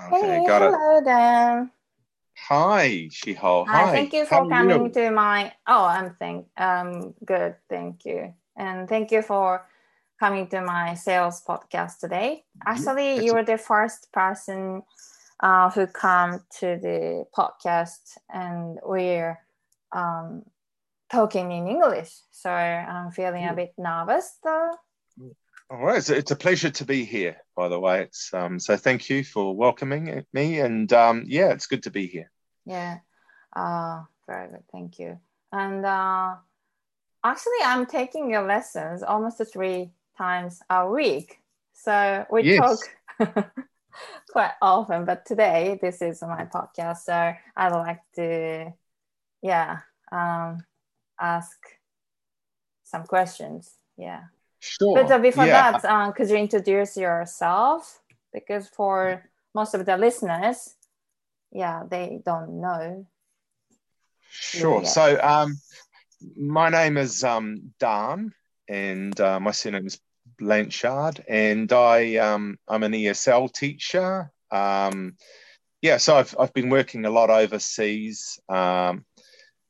Okay, hey, got it. hello Dan. Hi, Shihol. Hi, Hi. thank you for coming you? to my. Oh, I'm thank. Um, good, thank you, and thank you for coming to my Sails podcast today. Actually, It's you were the first person uh, who come to the podcast, and we're um, talking in English. So I'm feeling a bit nervous, though. All right, it's, it's a pleasure to be here. By the way, it's um. So thank you for welcoming me, and um, yeah, it's good to be here. Yeah. Uh, very good. Thank you. And uh, actually, I'm taking your lessons almost three times a week. So we Yes. talk quite often. But today, this is my podcast. So I'd like to, yeah, um, ask some questions. Yeah. Sure. But before yeah. that, uh, could you introduce yourself? Because for most of the listeners, yeah, they don't know. Sure. So, um, my name is um, Dan, and uh, my surname is Blanchard, and I um, I'm an ESL teacher. Um, yeah, so I've I've been working a lot overseas um,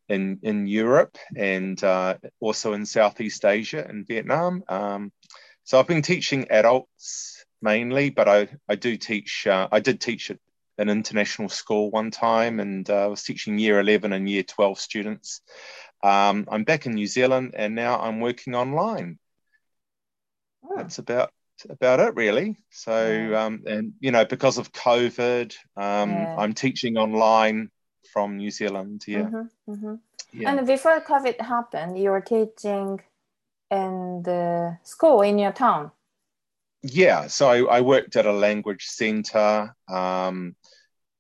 in in Europe and uh, also in Southeast Asia and Vietnam. Um, so I've been teaching adults mainly, but I I do teach. Uh, I did teach at an international school one time, and uh, I was teaching year eleven and year twelve students. Um, I'm back in New Zealand, and now I'm working online. Hmm. That's about about it, really. So, um, and you know, because of COVID, um, Yeah. I'm teaching online from New Zealand. Yeah, Mhm, mhm. yeah. And before COVID happened, you were teaching in the school in your town. Yeah, so I, I worked at a language center, um,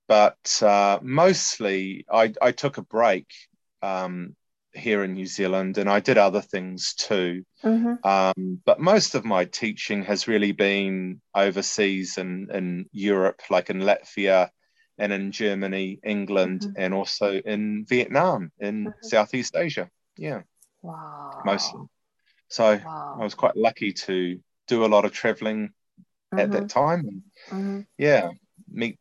but uh, mostly I, I took a break um, here in New Zealand and I did other things too. Mm-hmm. Um, but most of my teaching has really been overseas in, in Europe, like in Latvia and in Germany, England, Mhm. and also in Vietnam, in Mhm. Southeast Asia. Yeah, Wow. mostly. So Wow. I was quite lucky to do a lot of traveling at Mhm, that time and mhm. yeah meet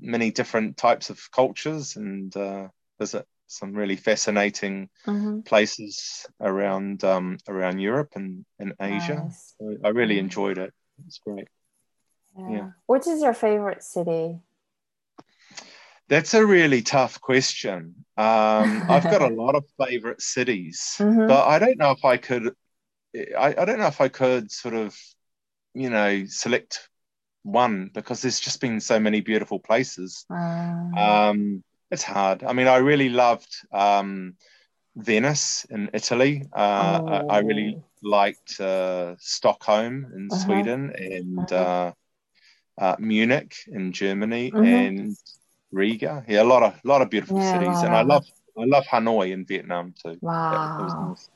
many different types of cultures and uh, visit some really fascinating Mhm. places around um, around Europe and, and Asia. Nice. So I really Mhm. enjoyed it. It's great. Yeah. Yeah. Which is your favorite city? That's a really tough question. Um, I've got a lot of favorite cities, Mhm. but I don't know if I could. I, I don't know if I could sort of, you know, select one because there's just been so many beautiful places. Um, Um, it's hard. I mean, I really loved um, Venice in Italy. Uh, I, I really liked uh, Stockholm in Uh-huh. Sweden and Uh-huh. uh, uh, Munich in Germany Mhm. and Riga. Yeah, a lot of lot of beautiful Yeah, cities, and I love I love Hanoi in Vietnam too. wow. Was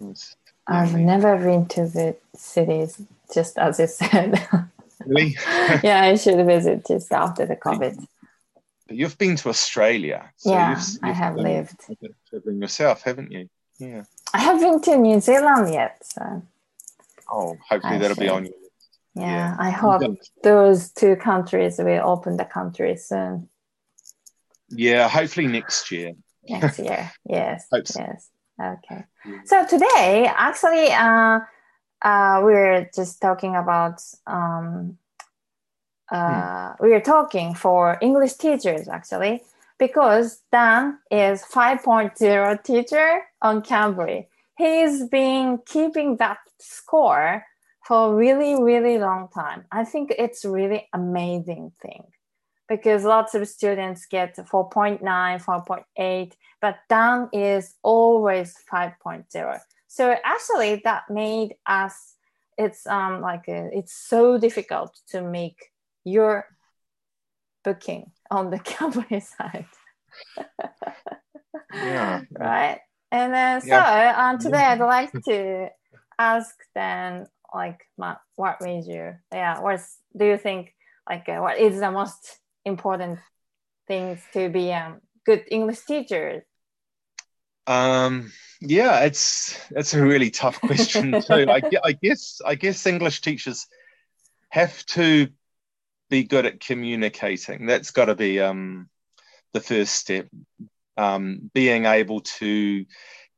nice. I've never been to the cities, just as you said. really. yeah, I should visit just after the COVID. But you've been to Australia, so yeah, you've, I you've have done lived. traveling yourself, haven't you? Yeah. I have been to New Zealand yet. So Oh, hopefully I that'll be on your list. yeah, Yeah. I hope those two countries will open the country soon Yeah, hopefully next year. next year. Yes, Hope so. yes. Okay. So today, actually, uh, uh, we're just talking about. Um, uh, We are talking for English teachers actually because Dan is 5.0 teacher on Cambly. He's been keeping that score for a really, really long time. I think it's really amazing thing because lots of students get 4.9, 4.8, but Dan is always 5.0. So actually that made us, it's um like uh it's so difficult to make your booking on the Cambly side. Yeah. right? And then so Yeah. um, today I'd like to ask then like ma- what major? Yeah, what's do you think like uh, what is the most important things to be a good English teacher? Um, yeah, it's it's a really tough question too. I, I guess I guess English teachers have to be good at communicating. That's got to be um, the first step. Um, being able to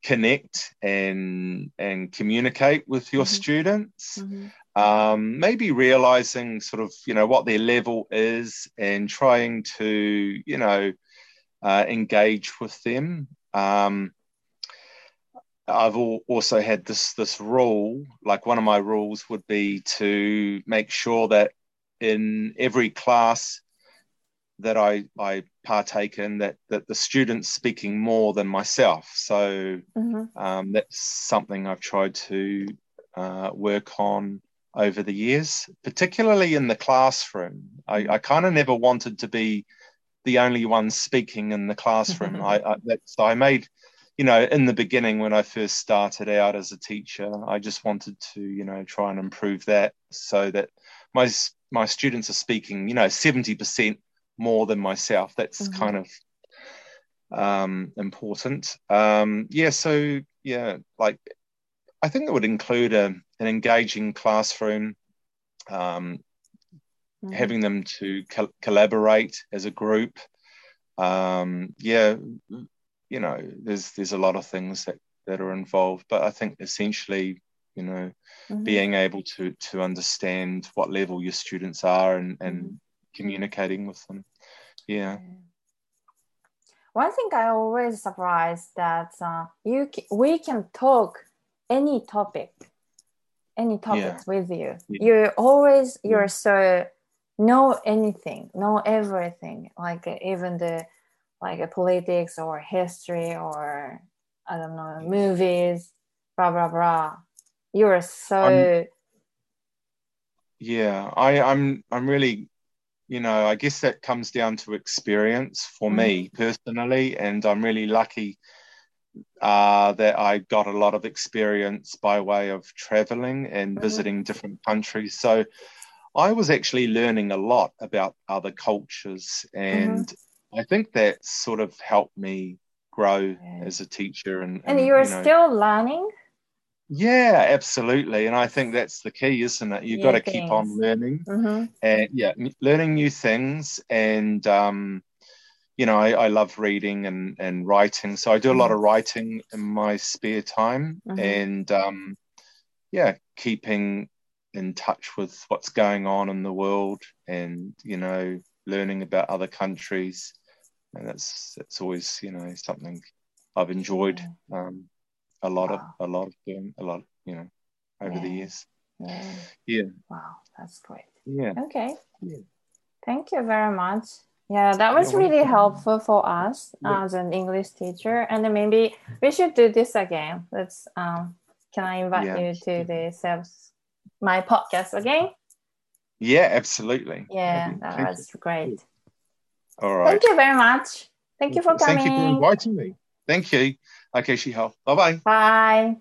connect and and communicate with your mm-hmm. students. Mm-hmm. Um, maybe realizing sort of you know what their level is and trying to you know uh, engage with them. Um, I've also had this this rule. Like one of my rules would be to make sure that in every class that I I partake in that that the students speaking more than myself. So mm-hmm. um, that's something I've tried to uh, work on over the years, particularly in the classroom. I, I kind of never wanted to be the only one speaking in the classroom. I, I that's I made you know, in the beginning when I first started out as a teacher, I just wanted to, you know, try and improve that so that my my students are speaking, you know, seventy percent more than myself. That's mm-hmm. kind of um, important. Um, yeah, so yeah, like I think it would include a, an engaging classroom, um, mm-hmm. having them to co- collaborate as a group. Um, yeah, you know, there's there's a lot of things that that are involved, but I think essentially, you know, mm-hmm. being able to to understand what level your students are and and mm-hmm. communicating with them, yeah. One thing I always surprised that uh, you we can talk any topic, any topics yeah. with you. Yeah. You're always you're so know anything, know everything, like even the like a politics or history or I don't know movies, blah blah blah. You are so. I'm, yeah, I, I'm. I'm really, you know, I guess that comes down to experience for mm. me personally, and I'm really lucky uh, that I got a lot of experience by way of traveling and mm. visiting different countries. So I was actually learning a lot about other cultures and mm-hmm. I think that sort of helped me grow yeah. as a teacher. And, and, and you're you know, still learning? Yeah, absolutely. And I think that's the key, isn't it? You've got to keep on learning mm-hmm. and yeah, learning new things. And, um, you know, I, I, love reading and, and writing. So I do a lot of writing in my spare time mm-hmm. and, um, yeah, keeping in touch with what's going on in the world and, you know, learning about other countries and that's that's always you know something I've enjoyed um, a lot wow. of a lot of doing a lot you know over yeah. the years. Yeah. yeah. Wow, that's great. Yeah. Okay. Yeah. Thank you very much. Yeah, that was really helpful for us yeah. as an English teacher, and then maybe we should do this again. Let's. Um, can I invite yeah. you to the self my podcast again? Yeah, absolutely. Yeah, that was great. All right. Thank you very much. Thank you for coming. Thank you for inviting me. Thank you. Okay, Shihao. Bye-bye. Bye.